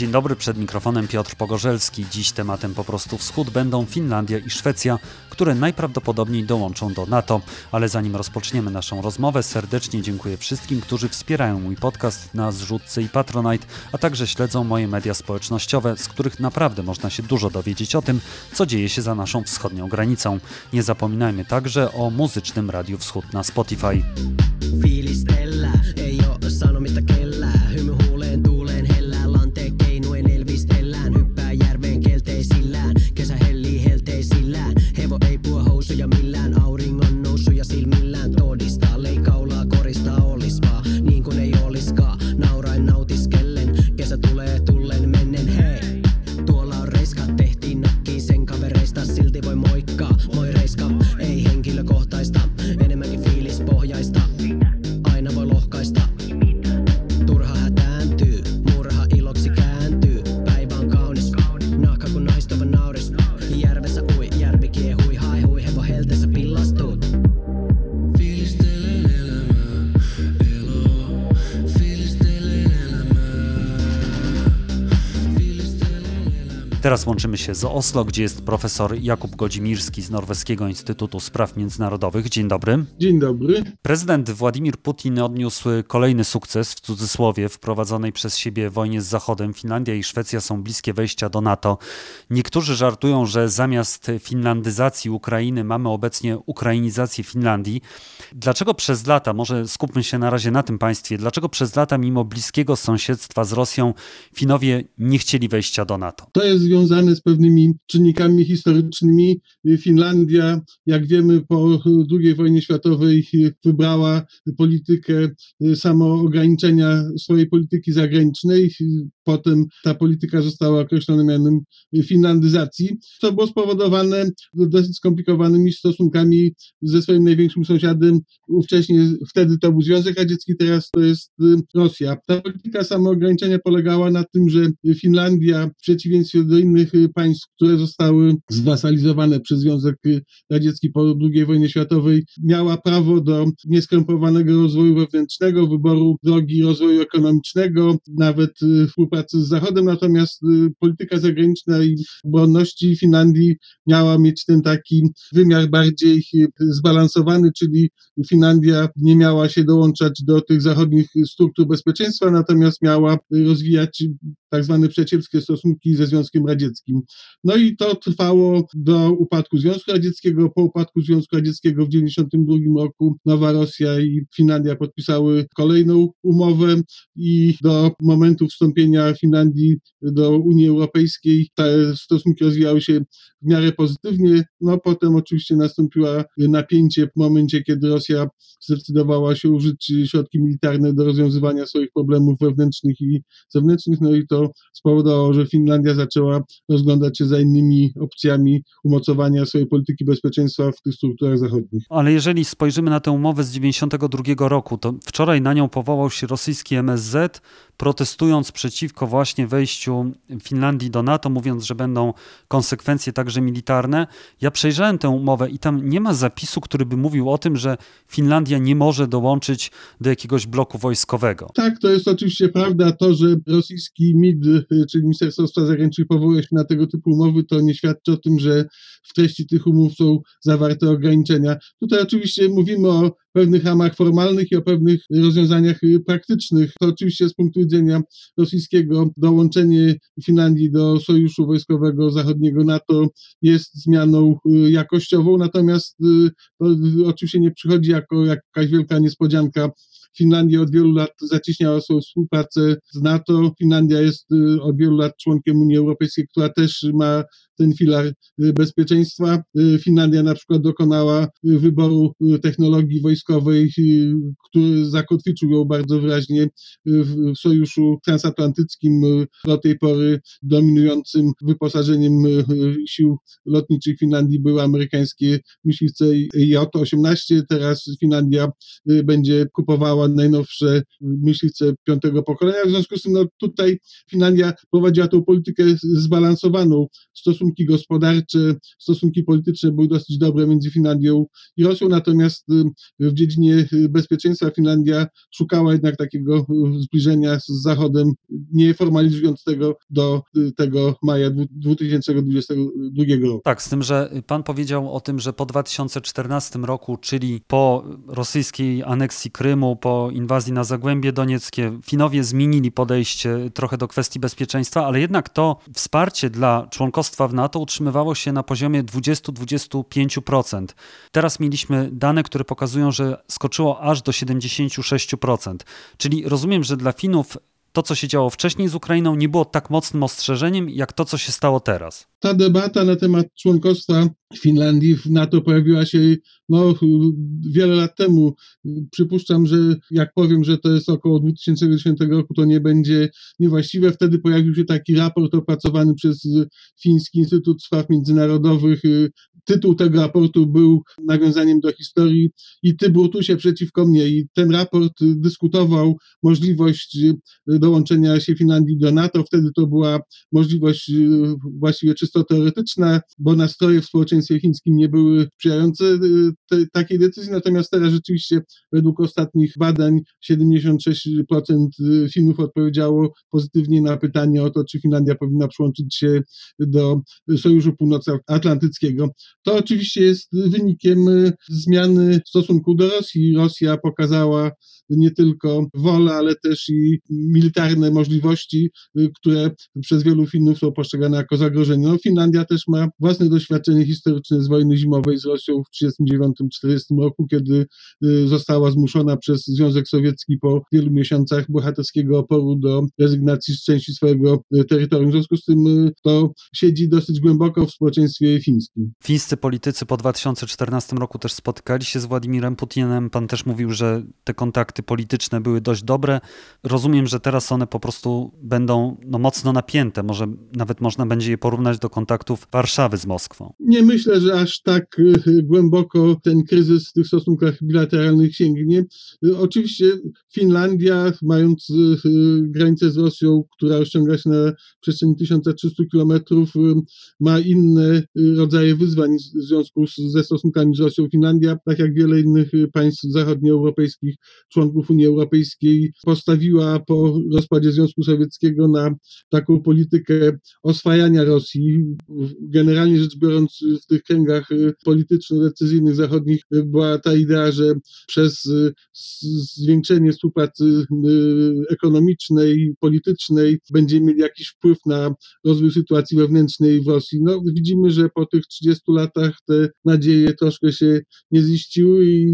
Dzień dobry, przed mikrofonem Piotr Pogorzelski. Dziś tematem po prostu wschód będą Finlandia i Szwecja, które najprawdopodobniej dołączą do NATO. Ale zanim rozpoczniemy naszą rozmowę, serdecznie dziękuję wszystkim, którzy wspierają mój podcast na zrzutce i Patronite, a także śledzą moje media społecznościowe, z których naprawdę można się dużo dowiedzieć o tym, co dzieje się za naszą wschodnią granicą. Nie zapominajmy także o muzycznym Radiu Wschód na Spotify. Teraz łączymy się z Oslo, gdzie jest profesor Jakub Godzimirski z Norweskiego Instytutu Spraw Międzynarodowych. Dzień dobry. Dzień dobry. Prezydent Władimir Putin odniósł kolejny sukces w cudzysłowie wprowadzonej przez siebie wojnie z Zachodem. Finlandia i Szwecja są bliskie wejścia do NATO. Niektórzy żartują, że zamiast finlandyzacji Ukrainy mamy obecnie ukrainizację Finlandii. Dlaczego przez lata, może skupmy się na razie na tym państwie, dlaczego przez lata mimo bliskiego sąsiedztwa z Rosją Finowie nie chcieli wejścia do NATO? To jest związane z pewnymi czynnikami historycznymi. Finlandia, jak wiemy, po II wojnie światowej wybrała politykę samoograniczenia swojej polityki zagranicznej. Potem ta polityka została określona mianem finlandyzacji, co było spowodowane dosyć skomplikowanymi stosunkami ze swoim największym sąsiadem. Ówcześnie, wtedy to był Związek Radziecki, teraz to jest Rosja. Ta polityka samoograniczenia polegała na tym, że Finlandia w przeciwieństwie do innych państw, które zostały zwasalizowane przez Związek Radziecki po II wojnie światowej, miała prawo do nieskrępowanego rozwoju wewnętrznego, wyboru drogi rozwoju ekonomicznego, nawet współpracy z Zachodem, natomiast polityka zagraniczna i obronności Finlandii miała mieć ten taki wymiar bardziej zbalansowany, czyli Finlandia nie miała się dołączać do tych zachodnich struktur bezpieczeństwa, natomiast miała rozwijać tak zwane przyjacielskie stosunki ze Związkiem Radzieckim. No i to trwało do upadku Związku Radzieckiego. Po upadku Związku Radzieckiego w 1992 roku Nowa Rosja i Finlandia podpisały kolejną umowę i do momentu wstąpienia Finlandii do Unii Europejskiej te stosunki rozwijały się w miarę pozytywnie. No potem oczywiście nastąpiło napięcie w momencie, kiedy Rosja zdecydowała się użyć środki militarne do rozwiązywania swoich problemów wewnętrznych i zewnętrznych, no i to spowodowało, że Finlandia zaczęła rozglądać się za innymi opcjami umocowania swojej polityki bezpieczeństwa w tych strukturach zachodnich. Ale jeżeli spojrzymy na tę umowę z 92 roku, to wczoraj na nią powołał się rosyjski MSZ, protestując przeciwko właśnie wejściu Finlandii do NATO, mówiąc, że będą konsekwencje także militarne. Ja przejrzałem tę umowę i tam nie ma zapisu, który by mówił o tym, że Finlandia nie może dołączyć do jakiegoś bloku wojskowego. Tak, to jest oczywiście prawda. To, że rosyjski MID, czyli Ministerstwo Spraw Zagranicznych powołuje się na tego typu umowy, to nie świadczy o tym, że w treści tych umów są zawarte ograniczenia. Tutaj oczywiście mówimy o pewnych ramach formalnych i o pewnych rozwiązaniach praktycznych. To oczywiście z punktu widzenia rosyjskiego dołączenie Finlandii do sojuszu wojskowego zachodniego NATO jest zmianą jakościową, natomiast to oczywiście nie przychodzi jako jakaś wielka niespodzianka Finlandia od wielu lat zacieśniała swoją współpracę z NATO. Finlandia jest od wielu lat członkiem Unii Europejskiej, która też ma ten filar bezpieczeństwa. Finlandia na przykład dokonała wyboru technologii wojskowej, który zakotwiczył ją bardzo wyraźnie w sojuszu transatlantyckim, do tej pory dominującym wyposażeniem sił lotniczych Finlandii były amerykańskie myśliwce J-18. Teraz Finlandia będzie kupowała najnowsze myśliwce piątego pokolenia. W związku z tym no, tutaj Finlandia prowadziła tą politykę zbalansowaną w stosunku stosunki gospodarcze, stosunki polityczne były dosyć dobre między Finlandią i Rosją, natomiast w dziedzinie bezpieczeństwa Finlandia szukała jednak takiego zbliżenia z Zachodem, nie formalizując tego do tego maja 2022 roku. Tak, z tym, że pan powiedział o tym, że po 2014 roku, czyli po rosyjskiej aneksji Krymu, po inwazji na Zagłębie Donieckie, Finowie zmienili podejście trochę do kwestii bezpieczeństwa, ale jednak to wsparcie dla członkostwa w NATO utrzymywało się na poziomie 20-25%. Teraz mieliśmy dane, które pokazują, że skoczyło aż do 76%. Czyli rozumiem, że dla Finów to, co się działo wcześniej z Ukrainą, nie było tak mocnym ostrzeżeniem, jak to, co się stało teraz. Ta debata na temat członkostwa Finlandii w NATO pojawiła się no, wiele lat temu. Przypuszczam, że jak powiem, że to jest około 2010 roku, to nie będzie niewłaściwe. Wtedy pojawił się taki raport opracowany przez Fiński Instytut Spraw Międzynarodowych tytuł tego raportu był nawiązaniem do historii i ty Brutusie przeciwko mnie i ten raport dyskutował możliwość dołączenia się Finlandii do NATO. Wtedy to była możliwość właściwie czysto teoretyczna, bo nastroje w społeczeństwie chińskim nie były sprzyjające te, takiej decyzji, natomiast teraz rzeczywiście według ostatnich badań 76% Finów odpowiedziało pozytywnie na pytanie o to, czy Finlandia powinna przyłączyć się do Sojuszu Północnoatlantyckiego. To oczywiście jest wynikiem y, zmiany stosunku do Rosji. Rosja pokazała nie tylko wolę, ale też i militarne możliwości, y, które przez wielu Finów są postrzegane jako zagrożenie. No, Finlandia też ma własne doświadczenie historyczne z wojny zimowej z Rosją w 1939-1940 roku, kiedy y, została zmuszona przez Związek Sowiecki po wielu miesiącach bohaterskiego oporu do rezygnacji z części swojego terytorium. W związku z tym to siedzi dosyć głęboko w społeczeństwie fińskim. Fińscy politycy po 2014 roku też spotykali się z Władimirem Putinem. Pan też mówił, że te kontakty polityczne były dość dobre. Rozumiem, że teraz one po prostu będą no, mocno napięte. Może nawet można będzie je porównać do kontaktów Warszawy z Moskwą. Nie myślę, że aż tak y, głęboko ten kryzys w tych stosunkach bilateralnych sięgnie. Y, oczywiście Finlandia, mając y, granicę z Rosją, która rozciąga się na przestrzeni 1300 kilometrów, ma inne rodzaje wyzwań w związku ze stosunkami z Rosją. Finlandia, tak jak wiele innych państw zachodnioeuropejskich, członków Unii Europejskiej, postawiła po rozpadzie Związku Sowieckiego na taką politykę oswajania Rosji. Generalnie rzecz biorąc, w tych kręgach polityczno-decyzyjnych zachodnich była ta idea, że przez zwiększenie współpracy ekonomicznej, politycznej będziemy mieli jakiś wpływ na rozwój sytuacji wewnętrznej w Rosji. No, widzimy, że po tych 30 latach te nadzieje troszkę się nie ziściły i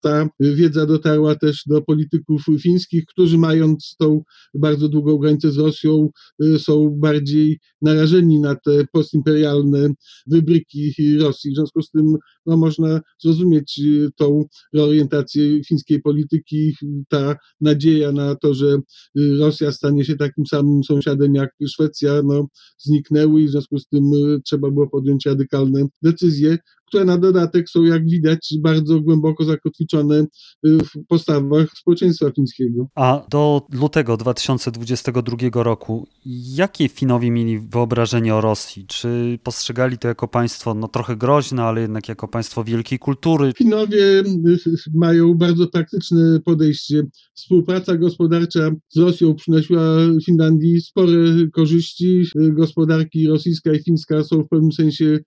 ta wiedza dotarła też do polityków fińskich, którzy mając tą bardzo długą granicę z Rosją, y, są bardziej narażeni na te postimperialne wybryki Rosji. W związku z tym no, można zrozumieć y, tą reorientację fińskiej polityki, ta nadzieja na to, że y, Rosja stanie się takim samym sąsiadem jak Szwecja, no, zniknęły i w związku z tym trzeba było podjąć radykalne decyzje, które na dodatek są, jak widać, bardzo głęboko zakotwiczone y, w postawach społeczeństwa fińskiego. A do lutego 2022 roku, jakie Finowie mieli wyobrażenie o Rosji? Czy postrzegali to jako państwo no, trochę groźne, ale jednak jako państwo wielkiej kultury? Finowie y, mają bardzo praktyczne podejście. Współpraca gospodarcza z Rosją przynosiła Finlandii spore korzyści. Y, gospodarki rosyjska i fińska są w pewnym sensie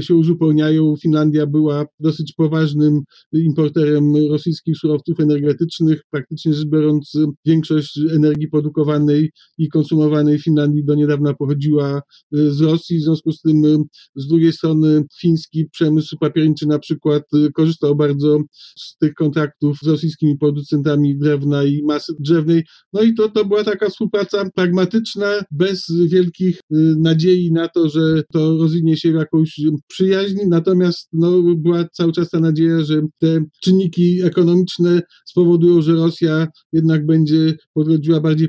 się uzupełniają. Finlandia była dosyć poważnym importerem rosyjskich surowców energetycznych. Praktycznie rzecz biorąc, większość energii produkowanej i konsumowanej w Finlandii do niedawna pochodziła y, z Rosji. W związku z tym, y, z drugiej strony, fiński przemysł papierniczy na przykład y, korzystał bardzo z tych kontraktów z rosyjskimi producentami drewna i masy drzewnej. No i to, to była taka współpraca pragmatyczna, bez wielkich nadziei na to, że to rozwinie się w jakąś przyjaźń. Natomiast Natomiast no, była cały czas ta nadzieja, że te czynniki ekonomiczne spowodują, że Rosja jednak będzie podchodziła bardziej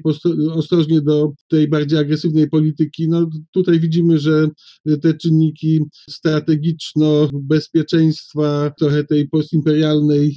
ostrożnie do tej bardziej agresywnej polityki. No, tutaj widzimy, że te czynniki strategiczno-bezpieczeństwa, trochę tej postimperialnej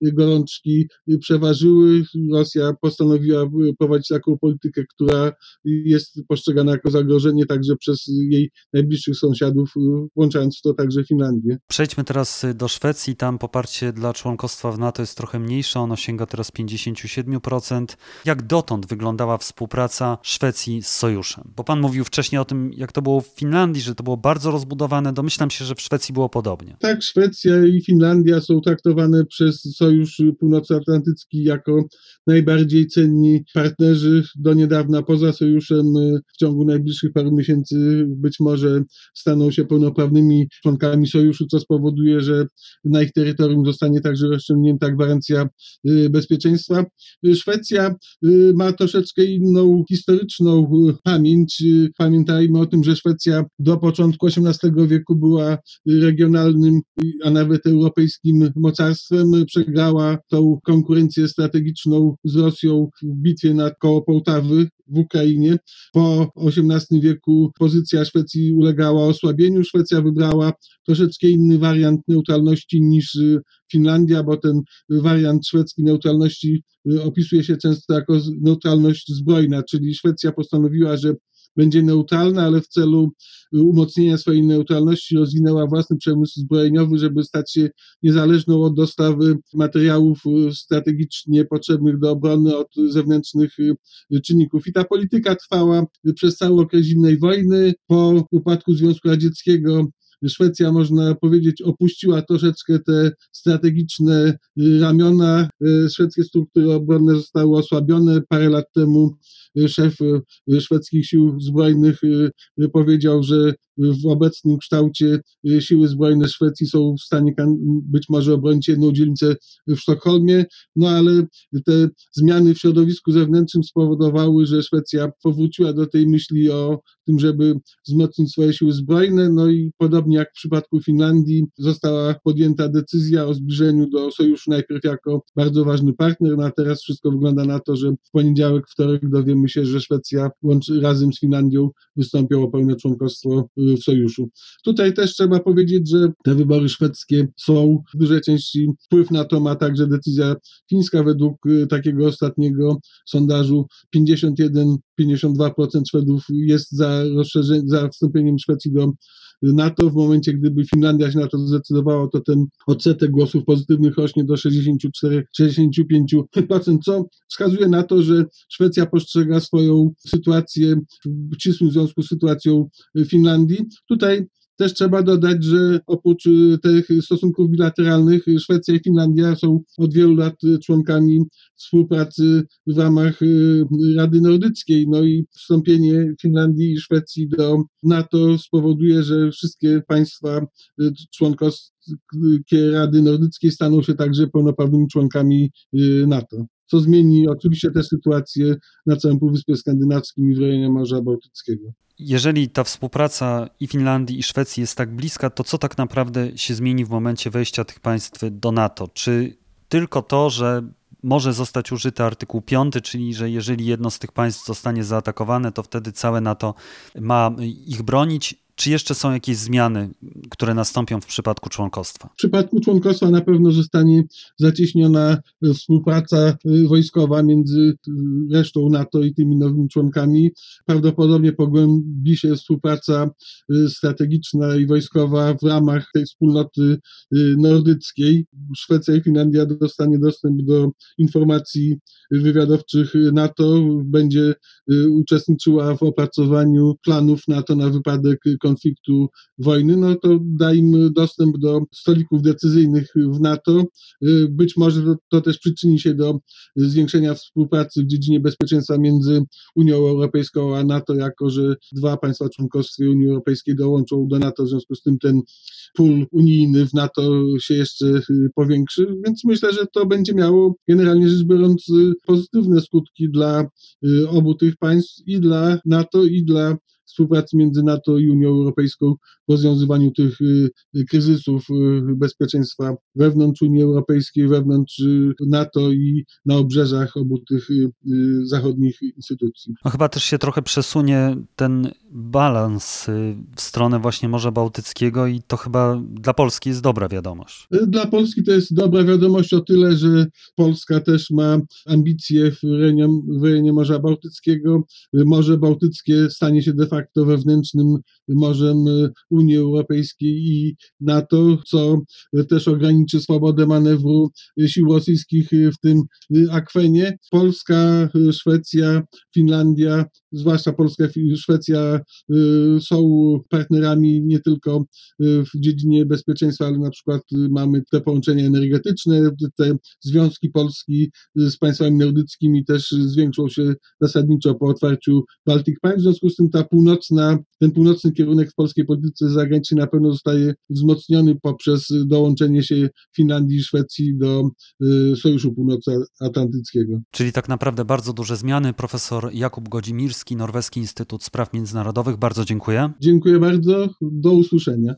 gorączki przeważyły. Rosja postanowiła prowadzić taką politykę, która jest postrzegana jako zagrożenie także przez jej najbliższych sąsiadów, włączając w to także Finlandię. Przejdźmy teraz do Szwecji. Tam poparcie dla członkostwa w NATO jest trochę mniejsze, ono sięga teraz 57%. Jak dotąd wyglądała współpraca Szwecji z sojuszem? Bo pan mówił wcześniej o tym, jak to było w Finlandii, że to było bardzo rozbudowane. Domyślam się, że w Szwecji było podobnie. Tak, Szwecja i Finlandia są traktowane przez Sojusz Północnoatlantycki jako najbardziej cenni partnerzy. Do niedawna poza sojuszem w ciągu najbliższych paru miesięcy być może staną się pełnoprawnymi członkami sojuszu, co spowoduje, że na ich terytorium zostanie także rozciągnięta gwarancja y, bezpieczeństwa. Szwecja y, ma troszeczkę inną historyczną y, pamięć. Pamiętajmy o tym, że Szwecja do początku XVIII wieku była regionalnym, a nawet europejskim mocarstwem. Przegrała tą konkurencję strategiczną z Rosją w bitwie nad koło Połtawy w Ukrainie. Po XVIII wieku pozycja Szwecji ulegała osłabieniu. Szwecja wybrała troszeczkę inny wariant neutralności niż y, Finlandia, bo ten wariant szwedzki neutralności y, opisuje się często jako neutralność zbrojna, czyli Szwecja postanowiła, że będzie neutralna, ale w celu umocnienia swojej neutralności rozwinęła własny przemysł zbrojeniowy, żeby stać się niezależną od dostawy materiałów y, strategicznie potrzebnych do obrony od zewnętrznych y, czynników. I ta polityka trwała przez cały okres zimnej wojny. Po upadku Związku Radzieckiego Szwecja, można powiedzieć, opuściła troszeczkę te strategiczne y, ramiona. Szwedzkie struktury obronne zostały osłabione. Parę lat temu szef y, szwedzkich sił zbrojnych y, y, powiedział, że w obecnym kształcie siły zbrojne Szwecji są w stanie być może obronić jedną dzielnicę w Sztokholmie, no ale te zmiany w środowisku zewnętrznym spowodowały, że Szwecja powróciła do tej myśli o tym, żeby wzmocnić swoje siły zbrojne, no i podobnie jak w przypadku Finlandii została podjęta decyzja o zbliżeniu do sojuszu najpierw jako bardzo ważny partner, no a teraz wszystko wygląda na to, że w poniedziałek, wtorek dowiemy się, że Szwecja razem z Finlandią wystąpią o pełne członkostwo w sojuszu. Tutaj też trzeba powiedzieć, że te wybory szwedzkie są w dużej części wpływ na to ma także decyzja fińska według y, takiego ostatniego sondażu 51 52% Szwedów jest za, za wstąpieniem Szwecji do NATO. W momencie, gdyby Finlandia się na to zdecydowała, to ten odsetek głosów pozytywnych rośnie do 64-65%, co wskazuje na to, że Szwecja postrzega swoją sytuację w ścisłym związku z sytuacją Finlandii. Tutaj też trzeba dodać, że oprócz y, tych stosunków bilateralnych Szwecja i Finlandia są od wielu lat członkami współpracy w ramach y, Rady Nordyckiej. No i wstąpienie Finlandii i Szwecji do NATO spowoduje, że wszystkie państwa y, członkowskie Rady Nordyckiej staną się także pełnoprawnymi członkami NATO co zmieni oczywiście tę sytuację na całym Półwyspie Skandynawskim i w rejonie Morza Bałtyckiego. Jeżeli ta współpraca i Finlandii, i Szwecji jest tak bliska, to co tak naprawdę się zmieni w momencie wejścia tych państw do NATO? Czy tylko to, że może zostać użyty artykuł 5, czyli że jeżeli jedno z tych państw zostanie zaatakowane, to wtedy całe NATO ma ich bronić, czy jeszcze są jakieś zmiany, które nastąpią w przypadku członkostwa? W przypadku członkostwa na pewno zostanie zacieśniona współpraca y, wojskowa między y, resztą NATO i tymi nowymi członkami. Prawdopodobnie pogłębi się współpraca y, strategiczna i wojskowa w ramach tej wspólnoty nordyckiej. Szwecja i Finlandia dostanie dostęp do informacji wywiadowczych NATO, będzie uczestniczyła w opracowaniu planów NATO na wypadek konfliktu, wojny, no to da im dostęp do stolików decyzyjnych w NATO. Y, być może to, to też przyczyni się do zwiększenia współpracy w dziedzinie bezpieczeństwa między Unią Europejską a NATO, jako że dwa państwa członkowskie Unii Europejskiej dołączą do NATO, w związku z tym ten pól unijny w NATO się jeszcze y, powiększy, więc myślę, że to będzie miało generalnie rzecz biorąc y, pozytywne skutki dla obu tych państw i dla NATO i dla współpracy między NATO i Unią Europejską rozwiązywaniu tych kryzysów bezpieczeństwa wewnątrz Unii Europejskiej, wewnątrz NATO i na obrzeżach obu tych zachodnich instytucji. No chyba też się trochę przesunie ten balans w stronę właśnie Morza Bałtyckiego i to chyba dla Polski jest dobra wiadomość. Dla Polski to jest dobra wiadomość o tyle, że Polska też ma ambicje w rejonie, w rejonie Morza Bałtyckiego. Morze Bałtyckie stanie się de facto wewnętrznym morzem Unii Europejskiej i NATO, co też ograniczy swobodę manewru sił rosyjskich w tym akwenie. Polska, Szwecja, Finlandia, zwłaszcza Polska i Szwecja są partnerami nie tylko w dziedzinie bezpieczeństwa, ale na przykład mamy te połączenia energetyczne, te związki Polski z państwami nordyckimi też zwiększą się zasadniczo po otwarciu Baltic Pipe. W związku z tym ta północna, ten północny kierunek w polskiej polityce zagranicznej na pewno zostaje wzmocniony poprzez dołączenie się Finlandii i Szwecji do y, Sojuszu Północnoatlantyckiego. Czyli tak naprawdę bardzo duże zmiany. Profesor Jakub Godzimirski, Norweski Instytut Spraw Międzynarodowych. Bardzo dziękuję. Dziękuję bardzo. Do usłyszenia.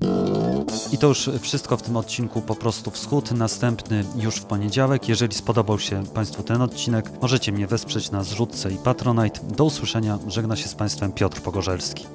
I to już wszystko w tym odcinku Po prostu Wschód. Następny już w poniedziałek. Jeżeli spodobał się Państwu ten odcinek, możecie mnie wesprzeć na zrzutce i Patronite. Do usłyszenia. Żegna się z Państwem Piotr Pogorzelski.